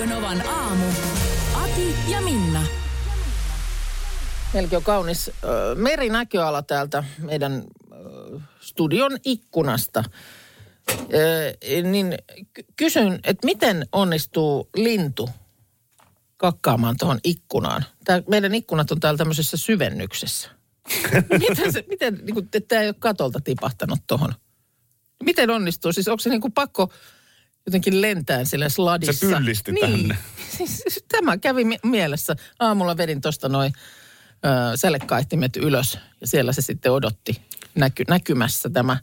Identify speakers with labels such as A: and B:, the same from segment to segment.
A: Radio Novan aamu. Ati ja Minna.
B: Melkein on kaunis ö, merinäköala täältä meidän ö, studion ikkunasta. Ö, niin ky- kysyn, että miten onnistuu lintu kakkaamaan tuohon ikkunaan? Tää, meidän ikkunat on täällä tämmöisessä syvennyksessä. miten se, miten, niin kuin, tämä ei ole katolta tipahtanut tuohon? Miten onnistuu? Siis onko se niin kuin pakko jotenkin lentää sillä sladissa?
C: Se pyllisti
B: niin.
C: tänne.
B: Siis, tämä kävi mi- mielessä. Aamulla vedin tuosta noin ö, sälekaihtimet ylös ja siellä se sitten odotti näky- näkymässä tämä.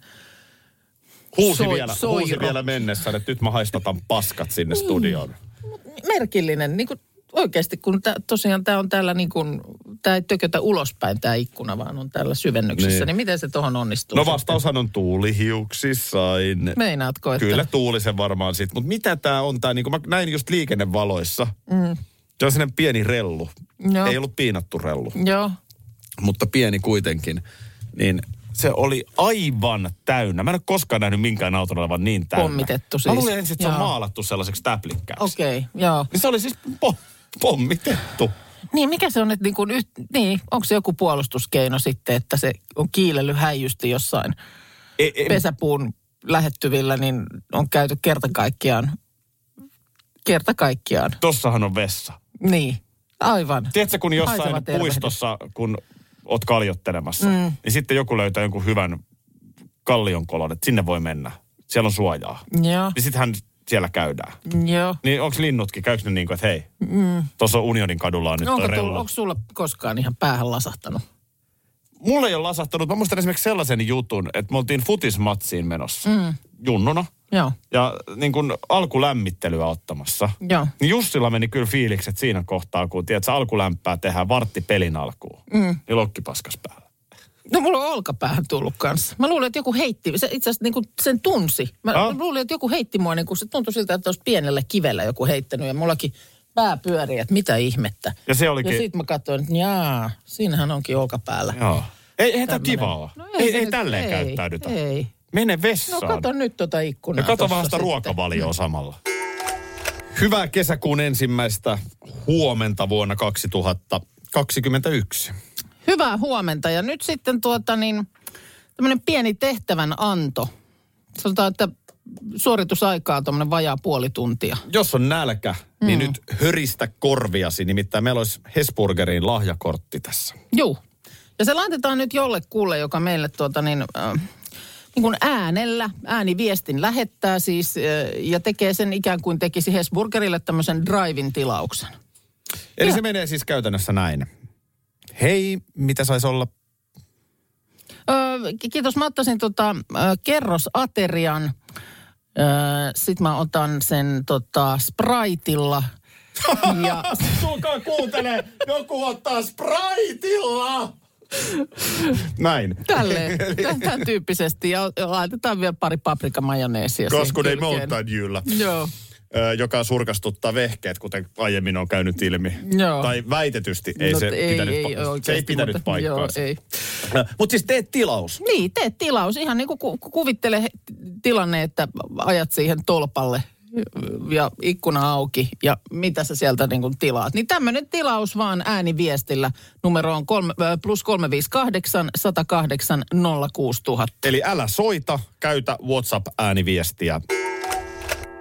C: Huusi,
B: Soi-
C: vielä,
B: soiro.
C: huusi vielä mennessä, että nyt mä haistatan paskat sinne
B: Niin.
C: studioon.
B: Merkillinen, niin kuin oikeasti, kun tää, tosiaan tämä on täällä niin kuin, tämä ei tökötä ulospäin tämä ikkuna, vaan on täällä syvennyksessä. Niin,
C: Niin.
B: miten se tuohon onnistuu?
C: No
B: sitten?
C: vastaushan on tuulihiuksissain.
B: Meinaatko, että...
C: Kyllä tuuli sen varmaan sit. Mutta mitä tämä on tämä, niin kuin mä näin just liikennevaloissa. Mm. Se on sellainen pieni rellu.
B: Joo.
C: Ei ollut piinattu rellu,
B: Joo.
C: mutta pieni kuitenkin. Niin se oli aivan täynnä. Mä en ole koskaan nähnyt minkään auton olevan niin täynnä.
B: Pommitettu
C: Mä
B: siis.
C: luulin ensin, että se on maalattu sellaiseksi täplikkääksi.
B: Okei, okay, joo.
C: Niin se oli siis po- pommitettu.
B: Niin, mikä se on, että niin, kuin yht, niin onko se joku puolustuskeino sitten, että se on kiilellyt häijysti jossain
C: Ei, ei,
B: pesäpuun lähettyvillä, niin on käyty kerta kaikkiaan, kerta kaikkiaan.
C: tossahan on vessa.
B: Niin, aivan.
C: Tiedätkö, kun jossain
B: Haiseva tervehdys.
C: puistossa, kun oot kaljottelemassa, mm. niin sitten joku löytää jonkun hyvän kallionkolon, että sinne voi mennä. Siellä on suojaa.
B: Joo,
C: Niin sittenhän siellä käydään.
B: joo.
C: Niin onko linnutkin, käykö ne niin kuin, että hei, mm. tuossa Unionin kadulla on nyt
B: Onko,
C: toi
B: onko sulla koskaan ihan päähän lasahtanut?
C: Mulla ei ole lasahtanut. Mä muistan esimerkiksi sellaisen jutun, että me oltiin futismatsiin menossa. Mm. Junnuna.
B: Joo,
C: Ja niin kuin alkulämmittelyä ottamassa.
B: joo.
C: Niin Jussilla meni kyllä fiilikset siinä kohtaa, kun tiedät, olkulämpää tehdään vartti pelin alkuun. Mm. Niin lokkipaskas päällä.
B: No mulla on olkapäähän tullut kanssa. Mä luulin, että joku heitti, se itse asiassa niin kuin sen tunsi. Mä
C: Ah.
B: luulin, että joku heitti mua, niin kuin se tuntui siltä, että olisi pienellä kivellä joku heittänyt. Ja mullakin pää pyörii, että mitä ihmettä.
C: Ja se olikin...
B: Ja sitten mä katsoin, että jaa, siinähän onkin olkapäällä.
C: Joo. Ei, ei tämä kivaa.
B: No
C: ei, ei
B: nyt-
C: tälleen
B: ei,
C: käyttäydytä.
B: Ei.
C: Mene vessaan.
B: No kato nyt tuota ikkunaa.
C: ja kato vähän sitä ruokavalioa samalla. Hyvää kesäkuun ensimmäistä huomenta vuonna 2021.
B: Hyvää huomenta. Ja nyt sitten tuota niin, tämmöinen pieni tehtävän anto. Sanotaan, että suoritusaikaa tuommoinen vajaa puoli tuntia.
C: Jos on nälkä, niin nyt höristä korviasi. Nimittäin meillä olisi Hesburgerin lahjakortti tässä.
B: Juu. Ja se laitetaan nyt jollekulle, joka meille tuota niin, äh, niin kuin äänellä, ääniviestin lähettää siis äh, ja tekee sen ikään kuin tekisi Hesburgerille tämmöisen drive tilauksen.
C: Eli
B: Joo.
C: se menee siis käytännössä näin. Hei, mitä saisi olla?
B: Öö, ki- kiitos. Mä ottaisin tota, kerrosaterian. Öö, Sitten mä otan sen tota, Spriteilla. Ja
C: Tulkaa kuuntele, joku ottaa Spriteilla! Näin.
B: tälleen, tämän, tyyppisesti. Ja laitetaan vielä pari paprikamajoneesia
C: Koskun ei. Mountain Dewllä.
B: Joo.
C: Joka surkastuttaa vehkeet, kuten aiemmin on käynyt ilmi.
B: Joo.
C: Tai väitetysti ei
B: No,
C: se
B: ei,
C: pitänyt,
B: ei
C: pa- se ei
B: oikeasti,
C: pitänyt
B: mutta-
C: paikkaansa.
B: Joo, ei.
C: Mutta siis teet tilaus.
B: Niin, tee tilaus. Ihan niin kuin ku, ku- kuvittele tilanne, että ajat siihen tolpalle ja ikkuna auki ja mitä sä sieltä niin kuin tilaat. Niin tämmöinen tilaus vaan ääniviestillä numeroon kolme, plus 358 108 06000.
C: Eli älä soita, käytä WhatsApp-ääniviestiä.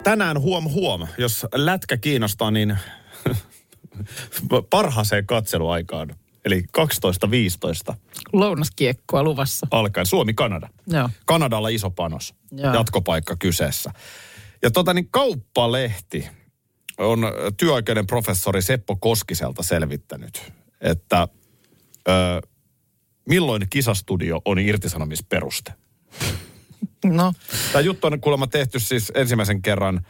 C: Tänään huom huom, jos lätkä kiinnostaa, niin parhaaseen katseluaikaan, eli 12.15
B: Lounaskiekkoa luvassa.
C: alkaen Suomi-Kanada.
B: Joo.
C: Kanadalla iso panos,
B: Joo.
C: jatkopaikka kyseessä. Ja tota niin Kauppalehti on työoikeuden professori Seppo Koskiselta selvittänyt, että ö, milloin kisastudio on irtisanomisperuste.
B: No,
C: Tämä juttu on kuulemma tehty siis ensimmäisen kerran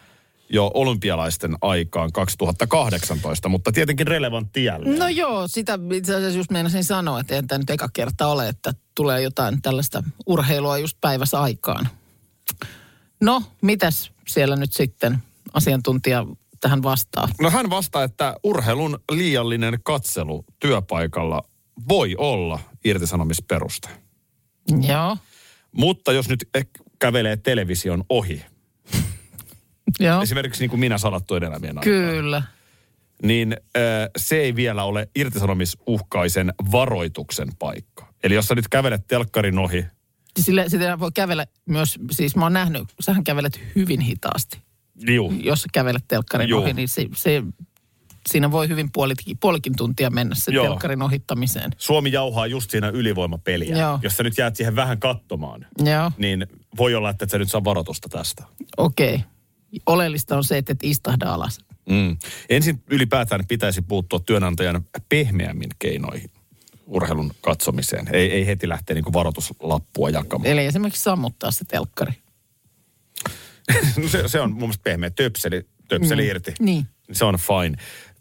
C: jo olympialaisten aikaan 2018, mutta tietenkin relevantti jälleen.
B: No joo, sitä itse asiassa just meinasin sanoa, että ei tämä nyt eka kerta ole, että tulee jotain tällaista urheilua just päivässä aikaan. No, mitäs siellä nyt sitten asiantuntija tähän vastaa?
C: No hän vastaa, että urheilun liiallinen katselu työpaikalla voi olla irtisanomisperuste.
B: Joo,
C: Mutta jos nyt kävelee television ohi,
B: joo.
C: esimerkiksi niin kuin minä salattu edellämien aikaan,
B: Kyllä.
C: niin äh, se ei vielä ole irtisanomisuhkaisen varoituksen paikka. Eli jos sä nyt kävelet telkkarin ohi,
B: Sille, sitä voi kävellä myös, siis mä oon nähnyt, sähän kävelet hyvin hitaasti.
C: juu,
B: Jos sä kävelet telkkarin
C: Joo.
B: ohi, niin se, se, siinä voi hyvin puolikin, puolikin tuntia mennä sen
C: Joo.
B: telkkarin ohittamiseen.
C: Suomi jauhaa just siinä ylivoimapeliä.
B: Joo.
C: Jos sä nyt jäät siihen vähän katsomaan,
B: Joo,
C: niin voi olla, että et sä nyt saa varoitusta tästä.
B: okei. Okay. Oleellista on se, että et istahda alas.
C: Mm. Ensin ylipäätään pitäisi puuttua työnantajan pehmeämmin keinoihin urheilun katsomiseen. Ei, ei heti lähteä niin varoituslappua jakamaan.
B: Eli esimerkiksi sammuttaa se telkkari.
C: No se, se on mun mielestä pehmeä töpseli, töpseli
B: Niin.
C: irti.
B: Niin.
C: Se on fine.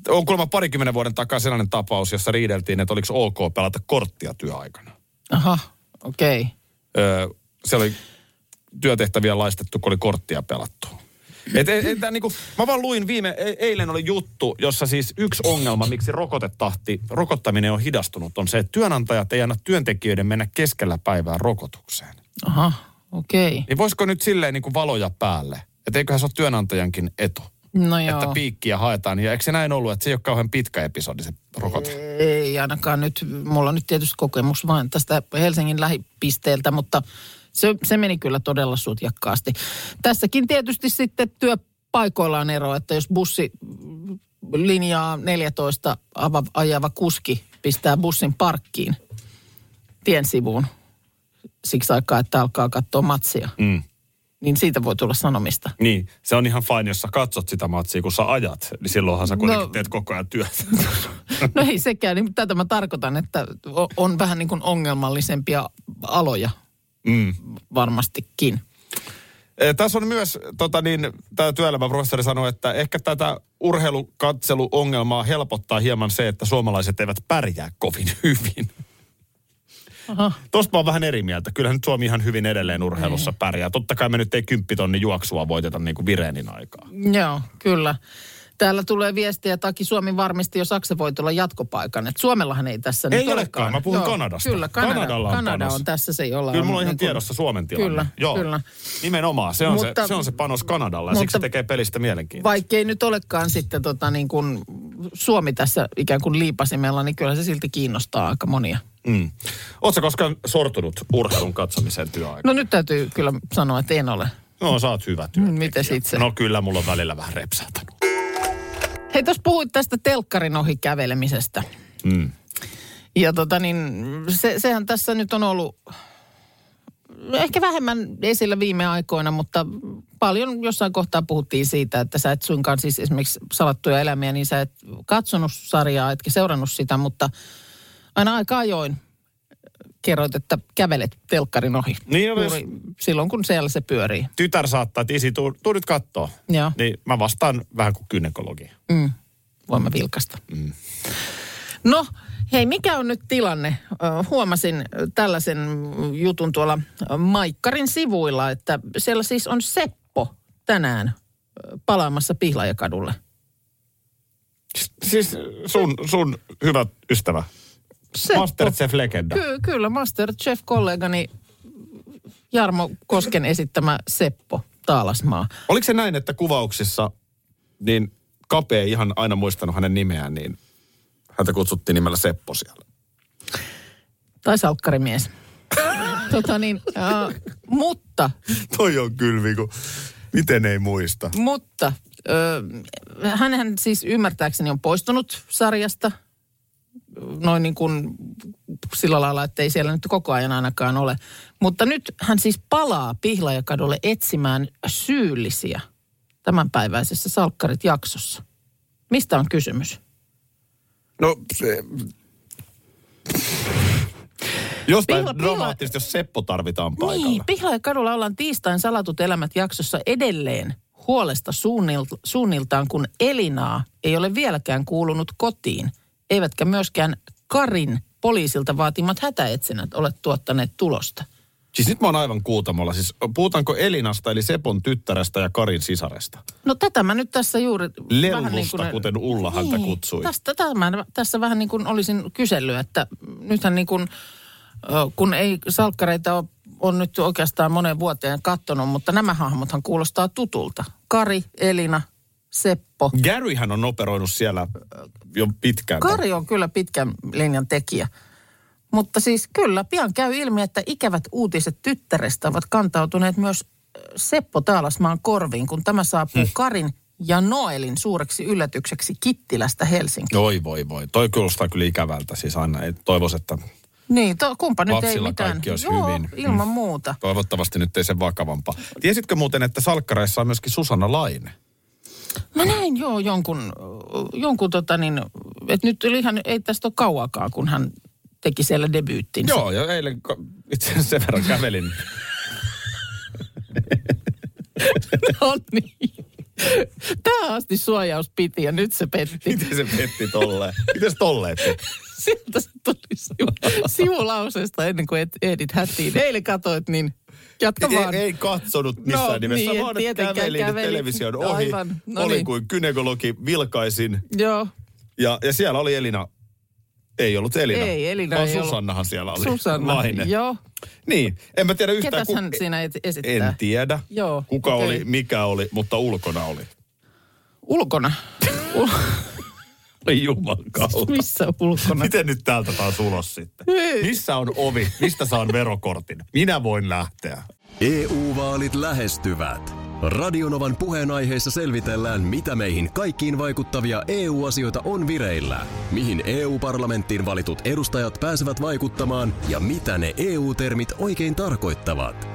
C: On kuulemma parikymmenen vuoden takaa sellainen tapaus, jossa riideltiin, että oliko ok pelata korttia työaikana.
B: Aha, okei. Okay.
C: Öö, se oli työtehtäviä laistettu, kun oli korttia pelattu. Et, et, et, niinku, mä vaan luin viime, e- eilen oli juttu, jossa siis yksi ongelma, miksi rokotetahti, rokottaminen on hidastunut, on se, että työnantajat ei anna työntekijöiden mennä keskellä päivää rokotukseen.
B: Aha, okei. Okay.
C: Niin voisiko nyt silleen niin kuin valoja päälle? Että eiköhän se ole työnantajankin etu.
B: No joo.
C: Että piikkiä haetaan. Ja eikö se näin ollut, että se ei ole kauhean pitkä episodi se rokote?
B: Ei ainakaan nyt, mulla on nyt tietysti kokemus vain tästä Helsingin lähipisteeltä, mutta se, se meni kyllä todella sutjakkaasti. Tässäkin tietysti sitten työpaikoilla on ero, että jos bussi linjaa 14 ava, ajava kuski pistää bussin parkkiin tien sivuun siksi aikaa, että alkaa katsoa matsia,
C: Mm.
B: niin siitä voi tulla sanomista.
C: Niin, se on ihan fine, jos sä katsot sitä matsia, kun sä ajat. Niin silloinhan sä kuitenkin
B: No.
C: teet koko ajan työtä.
B: No ei sekään, niin tätä mä tarkoitan, että on vähän niin kuin ongelmallisempia aloja
C: Mm.
B: varmastikin.
C: E, Tässä on myös, tota niin, tämä työelämän professori sanoi, että ehkä tätä urheilukatseluongelmaa helpottaa hieman se, että suomalaiset eivät pärjää kovin hyvin.
B: Aha.
C: Tosta mä oon vähän eri mieltä. Kyllähän nyt Suomi ihan hyvin edelleen urheilussa pärjää. Totta kai me nyt ei kymppitonni juoksua voiteta niin kuin Vireenin aikaa.
B: Joo, kyllä. Täällä tulee viestiä, että Aki Suomi varmisti jo Saksa voi tulla jatkopaikan. Et Suomellahan ei tässä
C: Ei
B: nyt
C: olekaan, mä puhun Kanadasta.
B: Kyllä, Kanada,
C: Kanadalla on
B: Kanada
C: panos.
B: on tässä se, jolla
C: Kyllä mulla on ihan
B: niin kuin-
C: tiedossa Suomen tilanne.
B: Kyllä,
C: Joo.
B: kyllä.
C: Nimenomaan, se on,
B: Mutta-
C: se, se on se panos Kanadalla ja
B: mutta-
C: siksi se tekee pelistä mielenkiintoista.
B: Vaikkei nyt olekaan sitten tota niin kuin Suomi tässä ikään kuin liipasimella, niin kyllä se silti kiinnostaa aika monia.
C: Mm. Oletko koskaan sortunut urheilun katsomiseen työaikaan?
B: No nyt täytyy kyllä sanoa, että en ole.
C: No, sä oot hyvä työ.
B: Mites itse?
C: No kyllä, mulla on välillä vähän repsahtanut.
B: Hei, tuossa puhuit tästä telkkarin ohi kävelemisestä.
C: Mm.
B: Ja tota niin, se, sehän tässä nyt on ollut ehkä vähemmän esillä viime aikoina, mutta paljon jossain kohtaa puhuttiin siitä, että sä et suinkaan siis esimerkiksi salattuja elämiä, niin sä et katsonut sarjaa, etkä seurannut sitä, mutta aina aika ajoin kerroit, että kävelet telkkarin ohi.
C: Niin, no, jos
B: silloin, kun siellä se pyörii.
C: tytär saattaa, että isi, tuu, tuu nyt kattoo.
B: Joo,
C: Niin mä vastaan vähän kuin gynekologi.
B: mm, voimme vilkasta. Mm. No, hei, mikä on nyt tilanne? Huomasin tällaisen jutun tuolla Maikkarin sivuilla, että siellä siis on Seppo tänään palaamassa Pihlajakadulle.
C: Siis sun, sun hyvä ystävä.
B: Seppo.
C: Masterchef-legenda.
B: Ky- kyllä, Masterchef-kollegani Jarmo Kosken esittämä Seppo Taalasmaa.
C: Oliko se näin, että kuvauksissa, niin Kape ei ihan aina muistanut hänen nimeään, niin häntä kutsuttiin nimellä Seppo siellä.
B: Tai salkkarimies. tota niin, äh, mutta
C: Toi on kyllä viku. Miten ei muista?
B: Mutta ö, hänhän siis ymmärtääkseni on poistunut sarjasta noin niin kuin sillä lailla, että ei siellä nyt koko ajan ainakaan ole. Mutta nyt hän siis palaa Pihlajakadulle etsimään syyllisiä tämänpäiväisessä Salkkarit-jaksossa. Mistä on kysymys?
C: No se... Jostain
B: Pihla- pihla-
C: dramaattisesti, jos Seppo tarvitaan paikalla.
B: Niin, Pihlajakadulla ollaan tiistain salatut elämät jaksossa edelleen huolesta suunnil- suunniltaan, kun Elinaa ei ole vieläkään kuulunut kotiin, eivätkä myöskään Karin poliisilta vaatimat hätäetsinnät ole tuottaneet tulosta.
C: Siis nyt mä oon aivan kuutamolla. Siis puhutaanko Elinasta eli Sepon tyttärestä ja Karin sisaresta?
B: No tätä mä nyt tässä juuri...
C: Lellusta, kuten Ulla häntä kutsui.
B: Tästä, tätä mä tässä vähän niin kuin olisin kysellyt, että nythän niin kuin, kun ei salkkareita ole, on nyt oikeastaan moneen vuoteen katsonut, mutta nämä hahmothan kuulostaa tutulta. Kari, Elina, Seppo.
C: Garyhän on operoinut siellä jo pitkään.
B: Kari on kyllä pitkän linjan tekijä. Mutta siis kyllä, pian käy ilmi, että ikävät uutiset tyttärestä ovat kantautuneet myös ö, Seppo Taalasmaan korviin, kun tämä saapuu
C: Hmm.
B: Karin ja Noelin suureksi yllätykseksi Kittilästä Helsinkiin.
C: Oi voi voi. Toi kuulostaa kyllä ikävältä. Siis aina ei toivoisi, että
B: Niin, to, kumpa nyt ei mitään.
C: kaikki olisi
B: Joo,
C: hyvin.
B: ilman
C: Mm.
B: muuta.
C: toivottavasti nyt ei se vakavampaa. Tiesitkö muuten, että salkkareissa on myöskin Susanna Laine?
B: Mä näin joo jonkun, jonkun tota niin, että nyt oli ihan, ei tästä ole kauakaan, kun hän teki siellä debyyttinsä.
C: Joo, ja eilen itse asiassa sen verran kävelin.
B: no niin. Tähän asti suojaus piti ja nyt se petti.
C: Miten se petti tolleen? Miten se tolleen petti?
B: Sieltä se tuli sivu, sivulauseesta ennen kuin et, ehdit hätiin. Eilen katoit, niin jatka
C: Ei,
B: vaan.
C: ei katsonut missään
B: No,
C: nimessä,
B: niin,
C: vaan kävelin,
B: kävelit.
C: television ohi.
B: Aivan, no
C: Olin
B: niin.
C: kuin kynekologi, vilkaisin.
B: Joo,
C: Ja, ja siellä oli Elina. Ei ollut Elina.
B: Ei, Elina
C: vaan
B: ei ollut.
C: Susannahan siellä oli.
B: Susanna.
C: Laine.
B: Joo.
C: Niin, en mä tiedä yhtään.
B: Ketäs
C: ku-
B: hän siinä et- esittää?
C: En tiedä,
B: Joo,
C: kuka
B: okei.
C: oli, mikä oli, mutta ulkona oli.
B: Ulkona. Ul-
C: Ei juman kautta.
B: Missä ulkona?
C: Miten nyt täältä taas ulos sitten?
B: Ei.
C: Missä on ovi? Mistä saan verokortin? Minä voin lähteä.
D: EU-vaalit lähestyvät. Radionovan puheenaiheessa selvitellään, mitä meihin kaikkiin vaikuttavia EU-asioita on vireillä, mihin EU-parlamenttiin valitut edustajat pääsevät vaikuttamaan ja mitä ne EU-termit oikein tarkoittavat.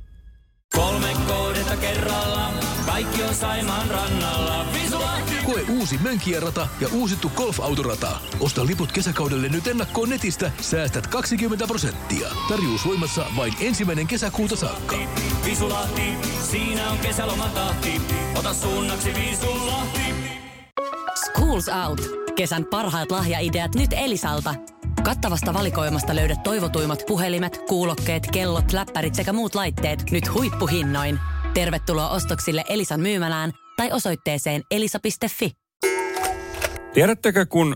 E: Kolme kohdetta kerralla, kaikki on Saimaan rannalla. Visulahti!
F: Koe uusi Mönkijärata ja uusittu golfautorata. Osta liput kesäkaudelle nyt ennakkoon netistä, säästät 20 prosenttia. Tarjous voimassa vain ensimmäinen kesäkuuta saakka.
E: Visulahti, siinä on kesälomatahti. Ota suunnaksi Visulahti.
G: Schools Out. Kesän parhaat lahjaideat nyt Elisalta. Kattavasta valikoimasta löydät toivotuimmat puhelimet, kuulokkeet, kellot, läppärit sekä muut laitteet nyt huippuhinnoin. Tervetuloa ostoksille Elisan myymälään tai osoitteeseen elisa.fi.
H: Tiedättekö, kun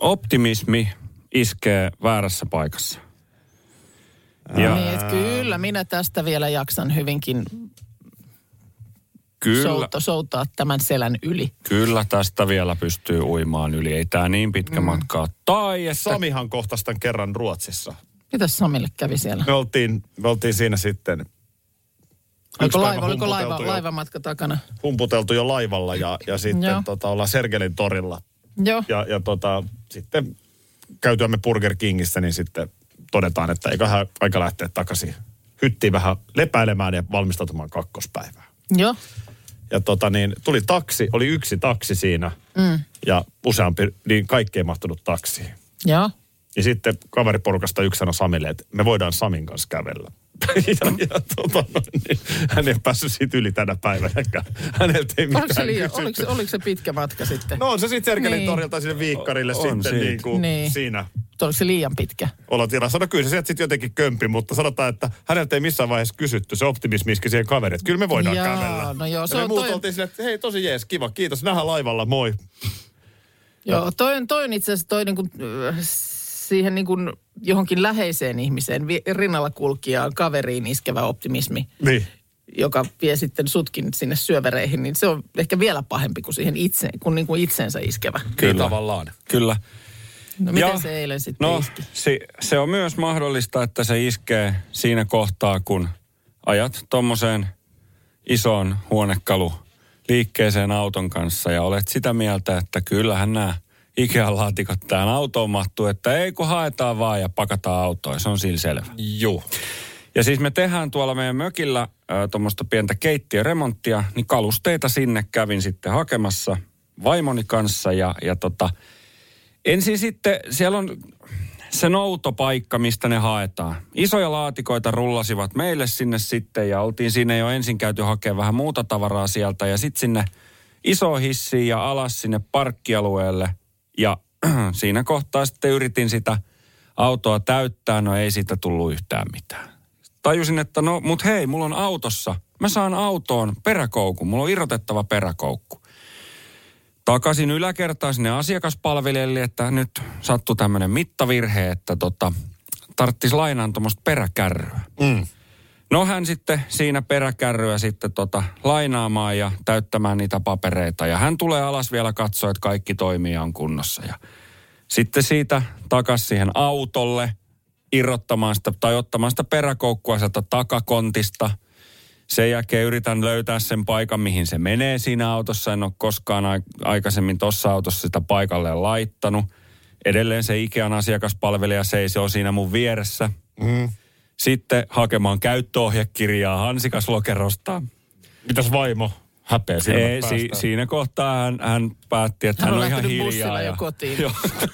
H: optimismi iskee väärässä paikassa? Ja
B: Niin, että kyllä minä tästä vielä jaksan hyvinkin
H: kyllä,
B: souta, soutaa tämän selän yli.
H: kyllä tästä vielä pystyy uimaan yli. Ei tämä niin pitkä mm. matka. Tai että
C: Samihan kohtasi tämän kerran Ruotsissa.
B: Mitäs Samille kävi siellä?
C: Me oltiin, me oltiin siinä sitten
B: Oliko, laiva, oliko laiva,
C: jo-
B: laivamatka takana?
C: humputeltu jo laivalla ja, ja sitten tota, ollaan Sergelin torilla.
B: Joo.
C: Ja, ja tota, sitten käytyämme Burger Kingissä, niin sitten todetaan, että eiköhän aika lähteä takaisin hyttiin vähän lepäilemään ja valmistautumaan kakkospäivään.
B: Joo.
C: Ja tota niin, tuli taksi, oli yksi taksi siinä mm. ja useampi, niin kaikki ei mahtunut taksiin.
B: Joo.
C: Ja sitten kaveriporukasta yksi sanoi Samille, että me voidaan Samin kanssa kävellä. ja, ja tota, niin, hän ei päässyt siitä yli tänä päivänäkään. Häneltä ei mitään
B: Oliko se, liian, oliko, se, oliko se pitkä matka sitten?
C: No on se sitten Sergelin
B: Niin.
C: torilta sinne Viikkarille
H: On
C: sitten
H: siitä.
C: niin kuin
B: Niin.
C: siinä
B: Oliko se liian pitkä?
C: olotilassa. No kyllä se sieltä sitten jotenkin kömpi, mutta sanotaan, että häneltä ei missään vaiheessa kysytty se optimismi iski siihen kaveriin, että kyllä me voidaan
B: Jaa,
C: kävellä.
B: no joo, se
C: ja me
B: on
C: muut
B: toi-
C: oltiin silleen, että hei tosi jees, kiva, kiitos, nähdään laivalla, moi.
B: Joo, toi on, toi on itse asiassa toi niin kuin, äh, siihen niin kuin johonkin läheiseen ihmiseen, rinnalla kulkijaan, kaveriin iskevä optimismi,
C: Niin.
B: joka vie sitten sutkin sinne syövereihin, niin se on ehkä vielä pahempi kuin siihen itse, kuin, niin kuin itsensä iskevä.
C: Kyllä. tavallaan.
H: kyllä.
B: No miten
H: Ja-
B: se eilen sitten
H: No,
B: iski?
H: se, se on myös mahdollista, että se iskee siinä kohtaa, kun ajat tuommoiseen isoon huonekalu liikkeeseen auton kanssa ja olet sitä mieltä, että kyllähän nämä Ikea-laatikot tähän autoon mahtuu, että ei kun haetaan vaan ja pakataan autoon, se on sillä selvä.
C: Joo.
H: Ja siis me tehdään tuolla meidän mökillä tuommoista pientä keittiöremonttia, niin kalusteita sinne kävin sitten hakemassa vaimoni kanssa ja, ja tota, ensin sitten siellä on se noutopaikka, mistä ne haetaan. Isoja laatikoita rullasivat meille sinne sitten ja oltiin sinne jo ensin käyty hakemaan vähän muuta tavaraa sieltä ja sitten sinne iso hissi ja alas sinne parkkialueelle ja siinä kohtaa sitten yritin sitä autoa täyttää, no ei siitä tullut yhtään mitään. Tajusin, että no mut hei, mulla on autossa, mä saan autoon peräkoukun, mulla on irrotettava peräkoukku takaisin yläkertaan sinne asiakaspalvelijalle, että nyt sattui tämmöinen mittavirhe, että tota, tarttis lainaan tuommoista peräkärryä. Mm. No hän sitten siinä peräkärryä sitten tota, lainaamaan ja täyttämään niitä papereita. Ja hän tulee alas vielä katsoa, että kaikki toimii on kunnossa. Ja sitten siitä takaisin siihen autolle irrottamaan sitä tai ottamaan sitä peräkoukkua sieltä takakontista – sen jälkeen yritän löytää sen paikan, mihin se menee siinä autossa. En ole koskaan aikaisemmin tuossa autossa sitä paikalle laittanut. Edelleen se Ikean asiakaspalvelija seisoo siinä mun vieressä. Mm. Sitten hakemaan käyttöohjekirjaa Hansikaslokerosta.
C: Mitäs vaimo? häpeä
H: Ei, si, siinä kohtaa hän, hän päätti, että hän, hän on, ihan hiljaa.
B: Ja, jo kotiin. Jo,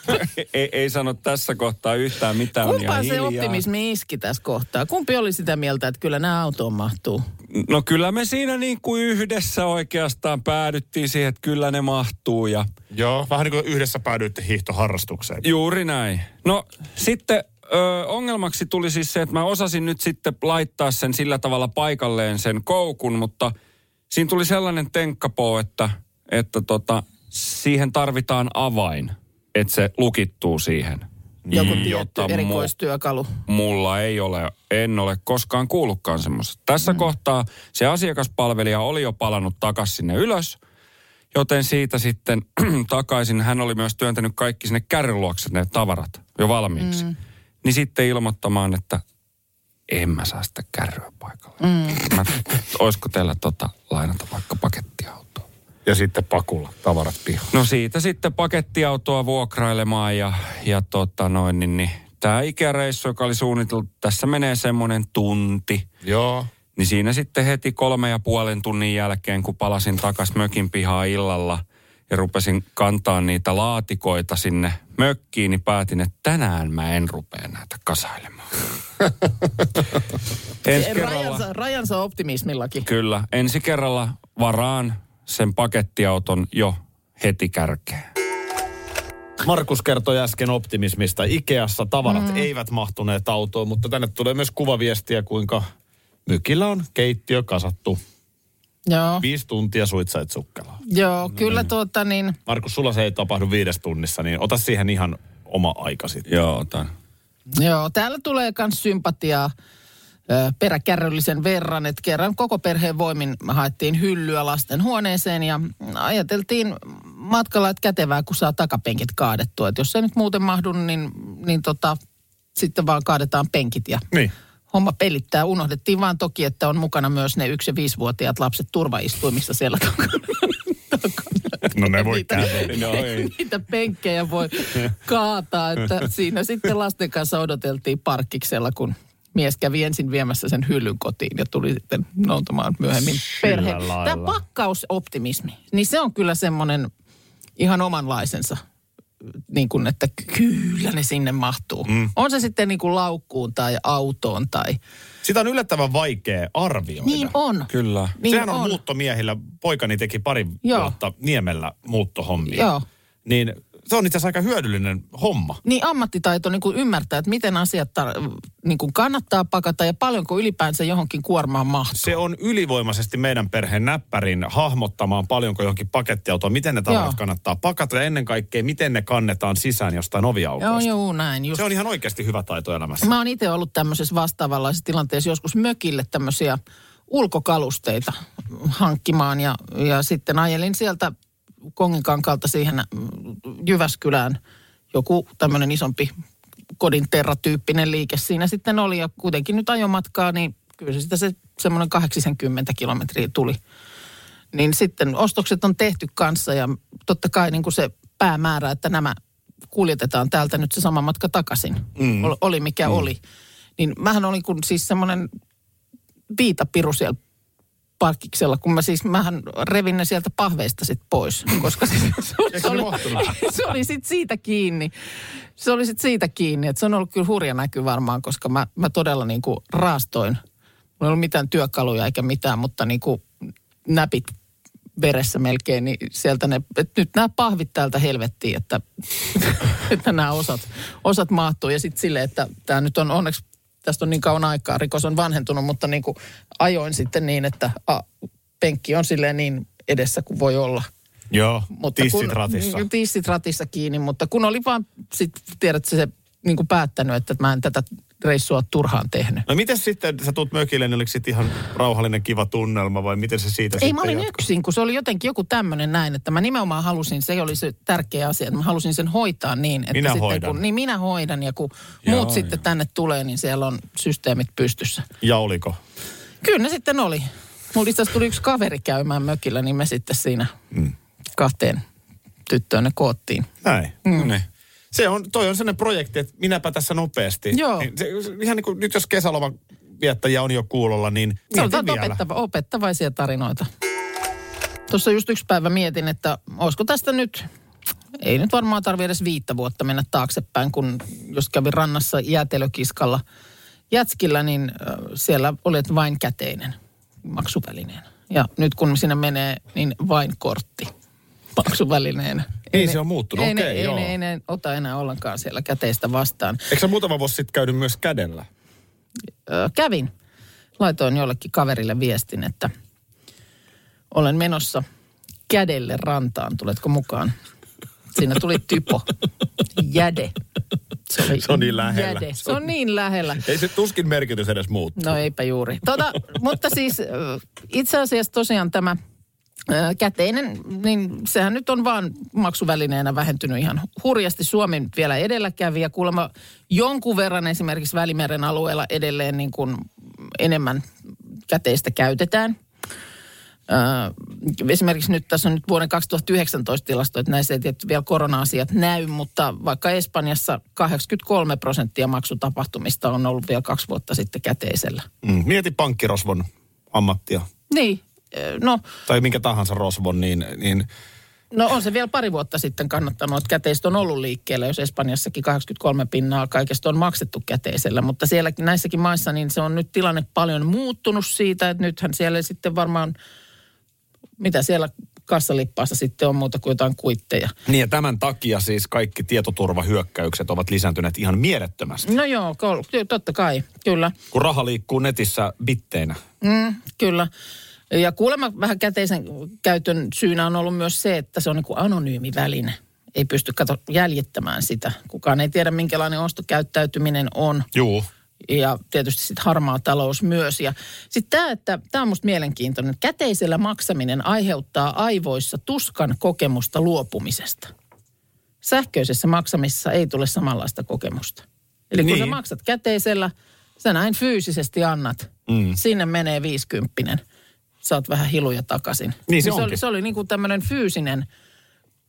H: ei, ei sano tässä kohtaa yhtään mitään.
B: Kumpaa se optimismi iski tässä kohtaa? Kumpi oli sitä mieltä, että kyllä nämä autoon mahtuu?
H: No kyllä me siinä niin kuin yhdessä oikeastaan päädyttiin siihen, että kyllä ne mahtuu. Ja...
C: Joo, vähän niin kuin yhdessä päädyitte hiihtoharrastukseen.
H: Juuri näin. No sitten Ö, ongelmaksi tuli siis se, että mä osasin nyt sitten laittaa sen sillä tavalla paikalleen sen koukun, mutta – siinä tuli sellainen tenkkapoo, että, että tota, siihen tarvitaan avain, että se lukittuu siihen.
B: Joku mm, tietty erikoistyökalu.
H: Mulla ei ole, en ole koskaan kuullutkaan semmoista. Tässä mm. kohtaa se asiakaspalvelija oli jo palannut takaisin sinne ylös, joten siitä sitten takaisin hän oli myös työntänyt kaikki sinne kärryluokse ne tavarat jo valmiiksi. Mm. Niin sitten ilmoittamaan, että en mä saa sitä kärryä paikalle. Mm. Mä, olisiko teillä tota, lainata vaikka pakettiautoa?
C: Ja sitten pakulla tavarat pihaan.
H: No siitä sitten pakettiautoa vuokrailemaan ja, ja tota noin, niin, niin tämä ikäreissu, joka oli suunniteltu, tässä menee semmoinen tunti.
C: Joo.
H: Niin siinä sitten heti kolme ja puolen tunnin jälkeen, kun palasin takas mökin pihaa illalla – ja rupesin kantaa niitä laatikoita sinne mökkiin, niin päätin, että tänään mä en rupea näitä kasailemaan.
B: ensi kerralla, rajansa, rajansa optimismillakin.
H: Kyllä, ensi kerralla varaan sen pakettiauton jo heti kärkeen.
C: Markus kertoi äsken optimismista. Ikeassa tavarat mm. eivät mahtuneet autoon, mutta tänne tulee myös kuvaviestiä, kuinka mykillä on keittiö kasattu
B: Joo.
C: Viisi tuntia suitsait sukkelaa.
B: Joo, no, kyllä niin. tuota niin...
C: Markus, sulla se ei tapahdu viides tunnissa, niin ota siihen ihan oma aika sitten.
H: Joo, otan.
B: Joo, täällä tulee myös sympatiaa peräkärryllisen verran, että kerran koko perheen voimin haettiin hyllyä lasten huoneeseen ja ajateltiin matkalla, että kätevää, kun saa takapenkit kaadettua. Että jos se nyt muuten mahdu, niin, niin tota, sitten vaan kaadetaan penkit ja
C: niin
B: homma pelittää. Unohdettiin vaan toki, että on mukana myös ne yksi- ja viisivuotiaat lapset turvaistuimissa siellä takana.
C: No ne voi
B: niitä, no, ei. niitä penkkejä voi kaataa. Että siinä sitten lasten kanssa odoteltiin parkkiksella, kun mies kävi ensin viemässä sen hyllyn kotiin ja tuli sitten noutamaan myöhemmin perhe. Tämä pakkausoptimismi, niin se on kyllä semmoinen ihan omanlaisensa niin kuin, että kyllä ne sinne mahtuu. Mm. On se sitten niin kuin laukkuun tai autoon tai...
C: Sitä on yllättävän vaikea arvioida.
B: Niin on.
H: Kyllä.
B: Niin
C: Sehän on, on muuttomiehillä. Poikani teki pari Joo. vuotta Niemellä muuttohommia. Joo. Niin se on itse asiassa aika hyödyllinen homma.
B: Niin ammattitaito niin kuin ymmärtää, että miten asiat tar- niin kuin kannattaa pakata ja paljonko ylipäänsä johonkin kuormaan mahtuu.
C: Se on ylivoimaisesti meidän perheen näppärin hahmottamaan paljonko johonkin pakettiautoon, miten ne tavarat kannattaa pakata ja ennen kaikkea miten ne kannetaan sisään jostain oviaukoista.
B: Joo, joo, näin. Just.
C: Se on ihan oikeasti hyvä taito elämässä.
B: Mä oon itse ollut tämmöisessä vastaavanlaisessa tilanteessa joskus mökille tämmöisiä ulkokalusteita hankkimaan ja, ja sitten ajelin sieltä Konginkankaalta siihen mm, Jyväskylään joku tämmöinen isompi kodin terratyyppinen liike siinä sitten oli. Ja kuitenkin nyt ajomatkaa, niin kyllä se sitä se semmoinen 80 kilometriä tuli. Niin sitten ostokset on tehty kanssa ja totta kai niin kuin se päämäärä, että nämä kuljetetaan täältä nyt se sama matka takaisin. Mm. Oli mikä mm. oli Niin mähän olin kun siis semmoinen viitapiru siellä parkkiksella, kun mä siis, mähän revin ne sieltä pahveista sit pois, koska se, se, oli, se, oli, se oli sit siitä kiinni. Se oli sit siitä kiinni, että se on ollut kyllä hurja näky varmaan, koska mä, mä todella niin kuin raastoin. Mulla ei ollut mitään työkaluja eikä mitään, mutta niin kuin näpit veressä melkein, niin sieltä ne, että nyt nämä pahvit täältä helvettiin, että, että nämä osat, osat mahtuu. Ja sitten silleen, että tämä nyt on onneksi, tästä on niin kauan aikaa, rikos on vanhentunut, mutta niin kuin ajoin sitten niin, että a, penkki on silleen niin edessä kuin voi olla.
C: Joo,
B: Mutta
C: tissit
B: kun,
C: ratissa.
B: niin, Tissit ratissa kiinni, mutta kun oli vaan sit, tiedätkö, se niin kuin päättänyt, että mä en tätä reissua turhaan tehnyt.
C: No miten sitten, sä tuut mökille, niin oliko sitten ihan rauhallinen kiva tunnelma vai miten se siitä
B: Ei,
C: sitten
B: mä olin
C: jatkui?
B: yksin, kun se oli jotenkin joku tämmöinen näin, että mä nimenomaan halusin, se oli se tärkeä asia, että mä halusin sen hoitaa niin, että
C: Minä
B: sitten
C: hoidan.
B: kun, niin minä hoidan ja kun
H: Joo,
B: muut sitten tänne tulee, niin siellä on systeemit pystyssä.
C: Ja oliko?
B: Kyllä ne sitten oli. Mulla itse tuli yksi kaveri käymään mökillä, niin me sitten siinä
C: Mm.
B: kahteen tyttöön ne koottiin.
C: Näin.
H: Mm. Niin.
C: Se on, toi on sellainen projekti, että minäpä tässä nopeasti.
B: Joo.
C: Niin se, ihan niin kuin nyt jos kesäloman viettäjiä on jo kuulolla, niin
B: Se on opettava, opettavaisia tarinoita. Tuossa just yksi päivä mietin, että olisiko tästä nyt, ei nyt varmaan tarvitse edes viittä vuotta mennä taaksepäin, kun jos kävin rannassa jäätelökiskalla jätskillä, niin siellä olet vain käteinen maksuvälineen. Ja nyt kun sinne menee, niin vain kortti maksuvälineen.
C: Niin, se on muuttunut.
B: Ei, ne,
C: Okei,
B: ei,
C: joo.
B: ne, ei ne ota enää ollenkaan siellä käteistä vastaan.
C: Eikö sä muutama vuosi sitten käynyt myös kädellä?
B: Ö, kävin. Laitoin jollekin kaverille viestin, että olen menossa kädelle rantaan. Tuletko mukaan? Siinä tuli typo. Jäde. Se, oli
C: Se on niin lähellä.
B: Jäde. Se on niin lähellä.
C: Ei se tuskin merkitys edes muuttuu.
B: No eipä juuri. Tota, mutta siis itse asiassa tosiaan tämä käteinen, niin sehän nyt on vaan maksuvälineenä vähentynyt ihan hurjasti. Suomi vielä edelläkävijä. Kuulemma jonkun verran esimerkiksi Välimeren alueella edelleen niin kuin enemmän käteistä käytetään. Esimerkiksi nyt tässä on nyt vuoden 2019 tilasto, että näissä ei tietysti vielä korona-asiat näy, mutta vaikka Espanjassa 83 prosenttia maksutapahtumista on ollut vielä kaksi vuotta sitten käteisellä.
C: Mm. Mieti pankkirosvon ammattia.
B: Niin, no,
C: Tai minkä tahansa rosvon, niin, niin
B: no on se vielä pari vuotta sitten kannattanut, että käteistä on ollut liikkeellä, jos Espanjassakin 83 pinnaa kaikesta on maksettu käteisellä. Mutta siellä näissäkin maissa niin se on nyt tilanne paljon muuttunut siitä, että nythän siellä sitten varmaan, mitä siellä kassalippaassa sitten on muuta kuin jotain kuitteja.
C: Niin ja tämän takia siis kaikki tietoturvahyökkäykset ovat lisääntyneet ihan mielettömästi.
B: No joo, totta kai, kyllä.
C: Kun raha liikkuu netissä bitteinä.
B: Mm, kyllä. Ja kuulemma vähän käteisen käytön syynä on ollut myös se, että se on niin kuin anonyymi väline. Ei pysty kato jäljittämään sitä. Kukaan ei tiedä, minkälainen ostokäyttäytyminen on.
C: Juu.
B: Ja tietysti sitten harmaa talous myös. Ja sitten tämä, että tämä on musta mielenkiintoinen. Käteisellä maksaminen aiheuttaa aivoissa tuskan kokemusta luopumisesta. Sähköisessä maksamisessa ei tule samanlaista kokemusta. Eli kun
C: Niin.
B: sä maksat käteisellä, sä näin fyysisesti annat.
C: Mm.
B: Sinne menee viisikymppinen. Saat vähän hiluja takaisin.
C: Niin se
B: se oli, se oli niin kuin tämmöinen fyysinen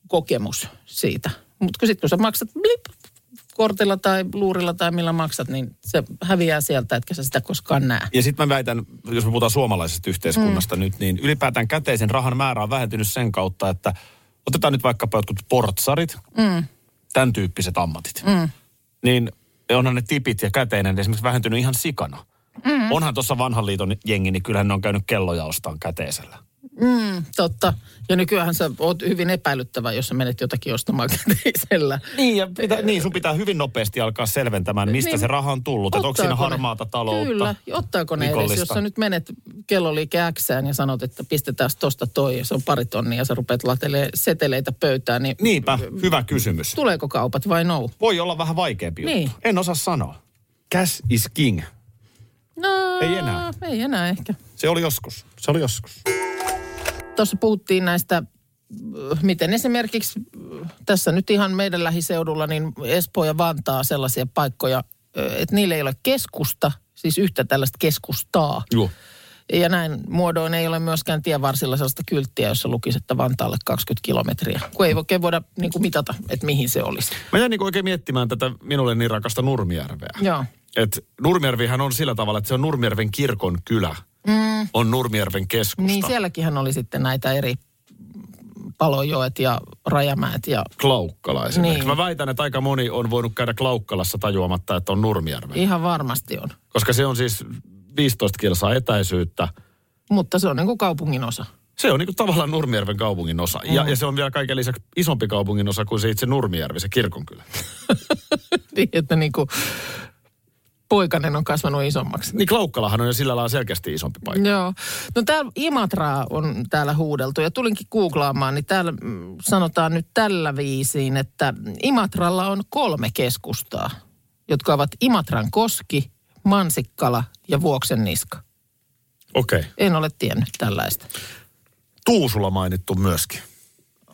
B: kokemus siitä. Mutta sitten kun sä maksat blip, kortilla tai luurilla tai millä maksat, niin se häviää sieltä, etkä sä sitä koskaan näe.
C: Ja sitten mä väitän, jos me puhutaan suomalaisesta yhteiskunnasta mm. nyt, niin ylipäätään käteisen rahan määrä on vähentynyt sen kautta, että otetaan nyt vaikkapa jotkut portsarit, mm. tämän tyyppiset ammatit. Mm. Niin onhan ne tipit ja käteinen esimerkiksi vähentynyt ihan sikana. Mm. Onhan tuossa vanhan liiton jengi, niin kyllähän ne on käynyt kelloja ostaan käteisellä.
B: Mm, totta. Ja nykyään sä oot hyvin epäilyttävä, jos sä menet jotakin ostamaan käteisellä.
C: Niin, ja pitä, niin sun pitää hyvin nopeasti alkaa selventämään, mistä
B: Niin.
C: se raha on tullut. Että onko siinä harmaata taloutta.
B: Kyllä. Ottaako ne edes, jos sä nyt menet kelloliike Xään ja sanot, että pistetään tosta toi ja se on pari tonnia ja sä rupeat latelee seteleitä pöytään, niin
C: Niinpä, hyvä kysymys.
B: tuleeko kaupat vai no?
C: Voi olla vähän vaikeampi
B: Niin.
C: juttu. En osaa sanoa. Cash is king.
B: No,
C: Ei enää.
B: Ei enää ehkä.
C: Se oli joskus. Se oli joskus.
B: Tuossa puhuttiin näistä, miten esimerkiksi tässä nyt ihan meidän lähiseudulla, niin Espoo ja Vantaa sellaisia paikkoja, että niillä ei ole keskusta, siis yhtä tällaista keskustaa.
C: Joo.
B: Ja näin muodoin ei ole myöskään tienvarsilla sellaista kylttiä, jossa lukisi, että Vantaalle 20 kilometriä. Kun ei oikein voida niin kuin mitata, että mihin se olisi.
C: Mä jäin niin oikein miettimään tätä minulle niin rakasta Nurmijärveä.
B: Joo.
C: Että Nurmijärvihän on sillä tavalla, että se on Nurmijärven kirkon kylä. Mm. On Nurmijärven keskusta.
B: Niin sielläkinhän oli sitten näitä eri Palojoet ja Rajamäet ja
C: Klaukkala esimerkiksi.
B: Niin.
C: Mä väitän, että aika moni on voinut käydä Klaukkalassa tajuamatta, että on Nurmijärven.
B: ihan varmasti on.
C: Koska se on siis 15 kilsaa etäisyyttä.
B: Mutta se on niin kuin kaupungin osa.
C: Se on niin kuin tavallaan Nurmijärven kaupungin osa.
B: Mm.
C: Ja, ja se on vielä kaiken lisäksi isompi kaupungin osa kuin se itse Nurmijärvi, se kirkonkylä.
B: niin, että niin kuin poikanen on kasvanut isommaksi.
C: Niin Klaukkalahan on jo sillä lailla selkeästi isompi paikka.
B: Joo. No täällä Imatraa on täällä huudeltu ja tulinkin googlaamaan, niin täällä mm, sanotaan nyt tällä viisiin, että Imatralla on kolme keskustaa, jotka ovat Imatran koski, Mansikkala ja Vuoksenniska.
C: Okei. Okay.
B: En ole tiennyt tällaista.
C: Tuusula mainittu myöskin.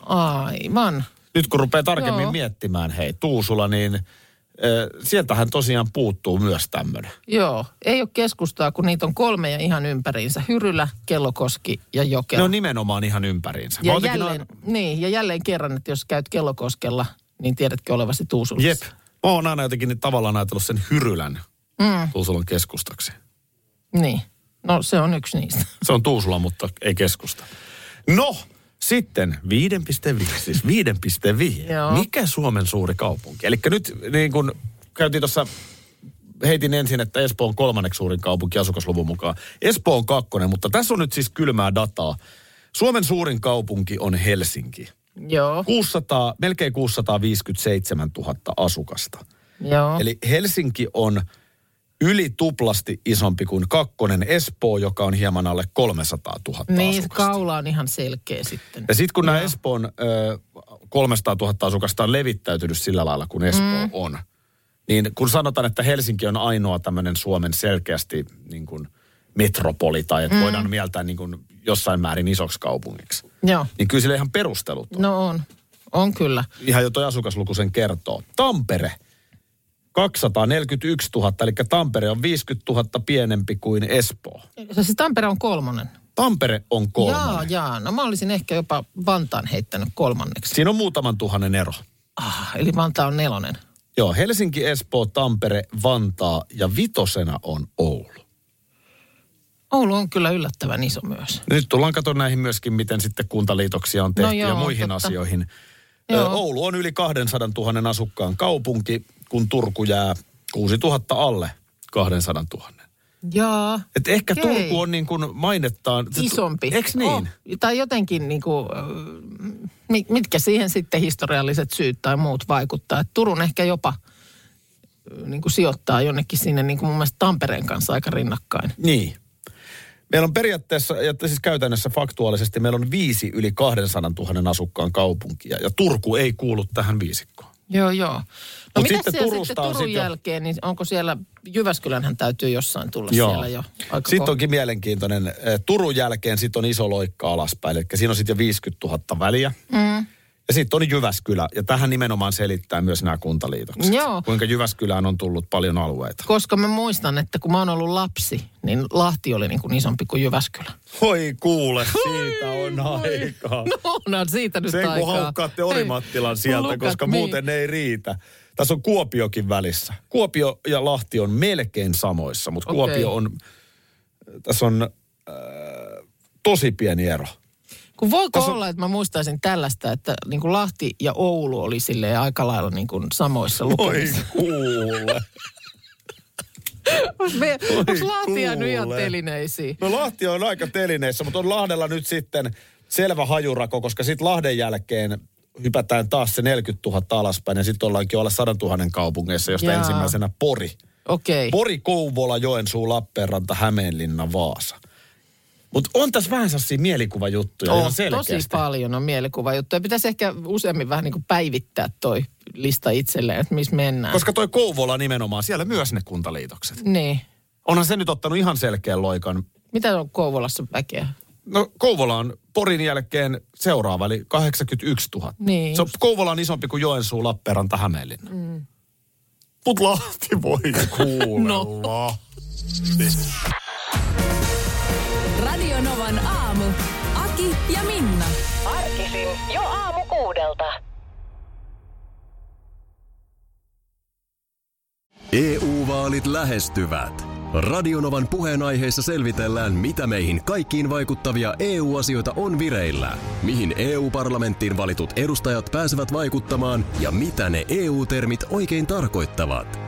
B: Aivan.
C: Nyt kun rupeaa tarkemmin
B: Joo.
C: miettimään, hei, Tuusula, niin sieltähän tosiaan puuttuu myös tämmöinen.
B: Joo, ei ole keskustaa, kun niitä on kolme ja ihan ympäriinsä. Hyrylä, Kellokoski ja Jokela.
C: Ne on nimenomaan ihan ympäriinsä.
B: Ja, jälleen, niin, ja jälleen kerran, että jos käyt Kellokoskella, niin tiedätkö olevasi Tuusulassa.
C: Jep. Mä oon aina jotenkin niin tavallaan ajatellut sen Hyrylän mm. Tuusulan keskustaksi.
B: Niin. No se on yksi niistä.
C: Se on Tuusula, mutta ei keskusta. No, sitten 5,5, siis 5,5.
B: Joo.
C: Mikä Suomen suuri kaupunki? Eli nyt niin kun käytiin tuossa, heitin ensin, että Espoo on kolmanneksi suurin kaupunki asukasluvun mukaan. Espoo on kakkonen, mutta tässä on nyt siis kylmää dataa. Suomen suurin kaupunki on Helsinki.
B: Joo,
C: 600, melkein 657 000 asukasta.
B: joo.
C: Eli Helsinki on yli tuplasti isompi kuin kakkonen Espoo, joka on hieman alle 300 000
B: niin,
C: asukasta.
B: kaula on ihan selkeä sitten.
C: Ja sitten kun nämä Espoon ö, 300 000 asukasta on levittäytynyt sillä lailla kuin Espoo mm. on, niin kun sanotaan, että Helsinki on ainoa tämmöinen Suomen selkeästi niin kuin metropoli tai että mm. voidaan mieltää niin kuin jossain määrin isoksi kaupungiksi,
B: Joo,
C: niin kyllä sillä ihan perustelut on.
B: no on. On kyllä.
C: Ihan jo toi asukasluku sen kertoo. Tampere, 241 000, eli Tampere on 50 000 pienempi kuin Espoo.
B: Se siis Tampere on kolmonen.
C: Tampere on kolmannen.
B: Jaa, jaa. No mä olisin ehkä jopa Vantaan heittänyt kolmanneksi.
C: Siinä on muutaman tuhannen ero.
B: Ah, eli Vantaa on nelonen.
C: Joo, Helsinki, Espoo, Tampere, Vantaa ja vitosena on Oulu.
B: Oulu on kyllä yllättävän iso myös.
C: Nyt tullaan katsomaan näihin myöskin, miten sitten kuntaliitoksia on tehty
B: No joo,
C: ja muihin
B: totta.
C: asioihin.
B: Joo.
C: Oulu on yli 200 000 asukkaan kaupunki, kun Turku jää 6 000 alle 200 000.
B: Jaa.
C: Et ehkä
B: Okei.
C: Turku on niin kuin mainettaan...
B: Isompi.
C: Eks niin?
B: Oh, tai jotenkin niin kuin, mitkä siihen sitten historialliset syyt tai muut vaikuttaa. Et Turun ehkä jopa niin kuin sijoittaa jonnekin sinne niin kuin mun mielestä Tampereen kanssa aika rinnakkain.
C: Niin. Meillä on periaatteessa, ja siis käytännössä faktuaalisesti, meillä on viisi yli 200 000 asukkaan kaupunkia, ja Turku ei kuulu tähän viisikkoon.
B: Joo, joo. No
C: Mut
B: mitä
C: sitten
B: siellä
C: Turusta
B: sitten Turun
C: sit
B: jälkeen, niin onko siellä, Jyväskylänhän täytyy jossain tulla siellä jo. Aika
C: Sitten
B: ko-
C: onkin mielenkiintoinen. eh, Turun jälkeen sitten on iso loikka alaspäin, eli siinä on sitten jo 50 000 väliä. Mm. Ja sitten on Jyväskylä, ja tähän nimenomaan selittää myös nämä kuntaliitokset.
B: Joo.
C: Kuinka Jyväskylään on tullut paljon alueita.
B: Koska mä muistan, että kun mä oon ollut lapsi, niin Lahti oli niin kuin isompi kuin Jyväskylä.
C: Oi kuule, siitä on aikaa.
B: No onhan siitä nyt
C: Sen kun
B: aikaa.
C: haukkaatte Orimattilan
B: Hei,
C: sieltä,
B: lukat
C: koska
B: niin.
C: muuten ei riitä. Tässä on Kuopiokin välissä. Kuopio ja Lahti on melkein samoissa, mutta
B: Okei.
C: Kuopio on, tässä on äh, tosi pieni ero.
B: Kun voiko
C: on-
B: olla, että mä muistaisin tällaista, että niin kuin Lahti ja Oulu oli silleen aika lailla niin kuin samoissa
C: Oi
B: lukemissa.
C: kuule.
B: Onko Lahti jäänyt ihan telineisiin?
C: No Lahti on aika telineissä, mutta on Lahdella nyt sitten selvä hajurako, koska sitten Lahden jälkeen hypätään taas se 40 000 alaspäin ja sitten ollaankin alle 100 000 kaupungeissa, josta
B: Jaa.
C: ensimmäisenä Pori.
B: Okei.
C: Pori, Kouvola, Joensuu, Lappeenranta, Hämeenlinna, Vaasa. Mutta on tässä vähän sellaisia mielikuvajuttuja ihan
B: On,
C: selkeästi.
B: tosi paljon on mielikuvajuttuja. Pitäisi ehkä useammin vähän niin kuin päivittää toi lista itselleen, että missä mennään.
C: Koska toi Kouvola nimenomaan, siellä myös ne kuntaliitokset.
B: Niin.
C: Onhan se nyt ottanut ihan selkeän loikan.
B: Mitä on Kouvolassa väkeä?
C: No Kouvola on Porin jälkeen seuraava, eli 81 000.
B: Niin
C: Se on, Kouvola on isompi kuin Joensuu, Lappeenranta, Hämeenlinna. Mm. Mut Lahti voi kuulla. no.
A: Radio Novan aamu. Aki ja Minna.
G: Arkisin jo aamu kuudelta.
D: EU-vaalit lähestyvät. Radionovan puheenaiheessa selvitellään, mitä meihin kaikkiin vaikuttavia EU-asioita on vireillä, mihin EU-parlamenttiin valitut edustajat pääsevät vaikuttamaan ja mitä ne EU-termit oikein tarkoittavat.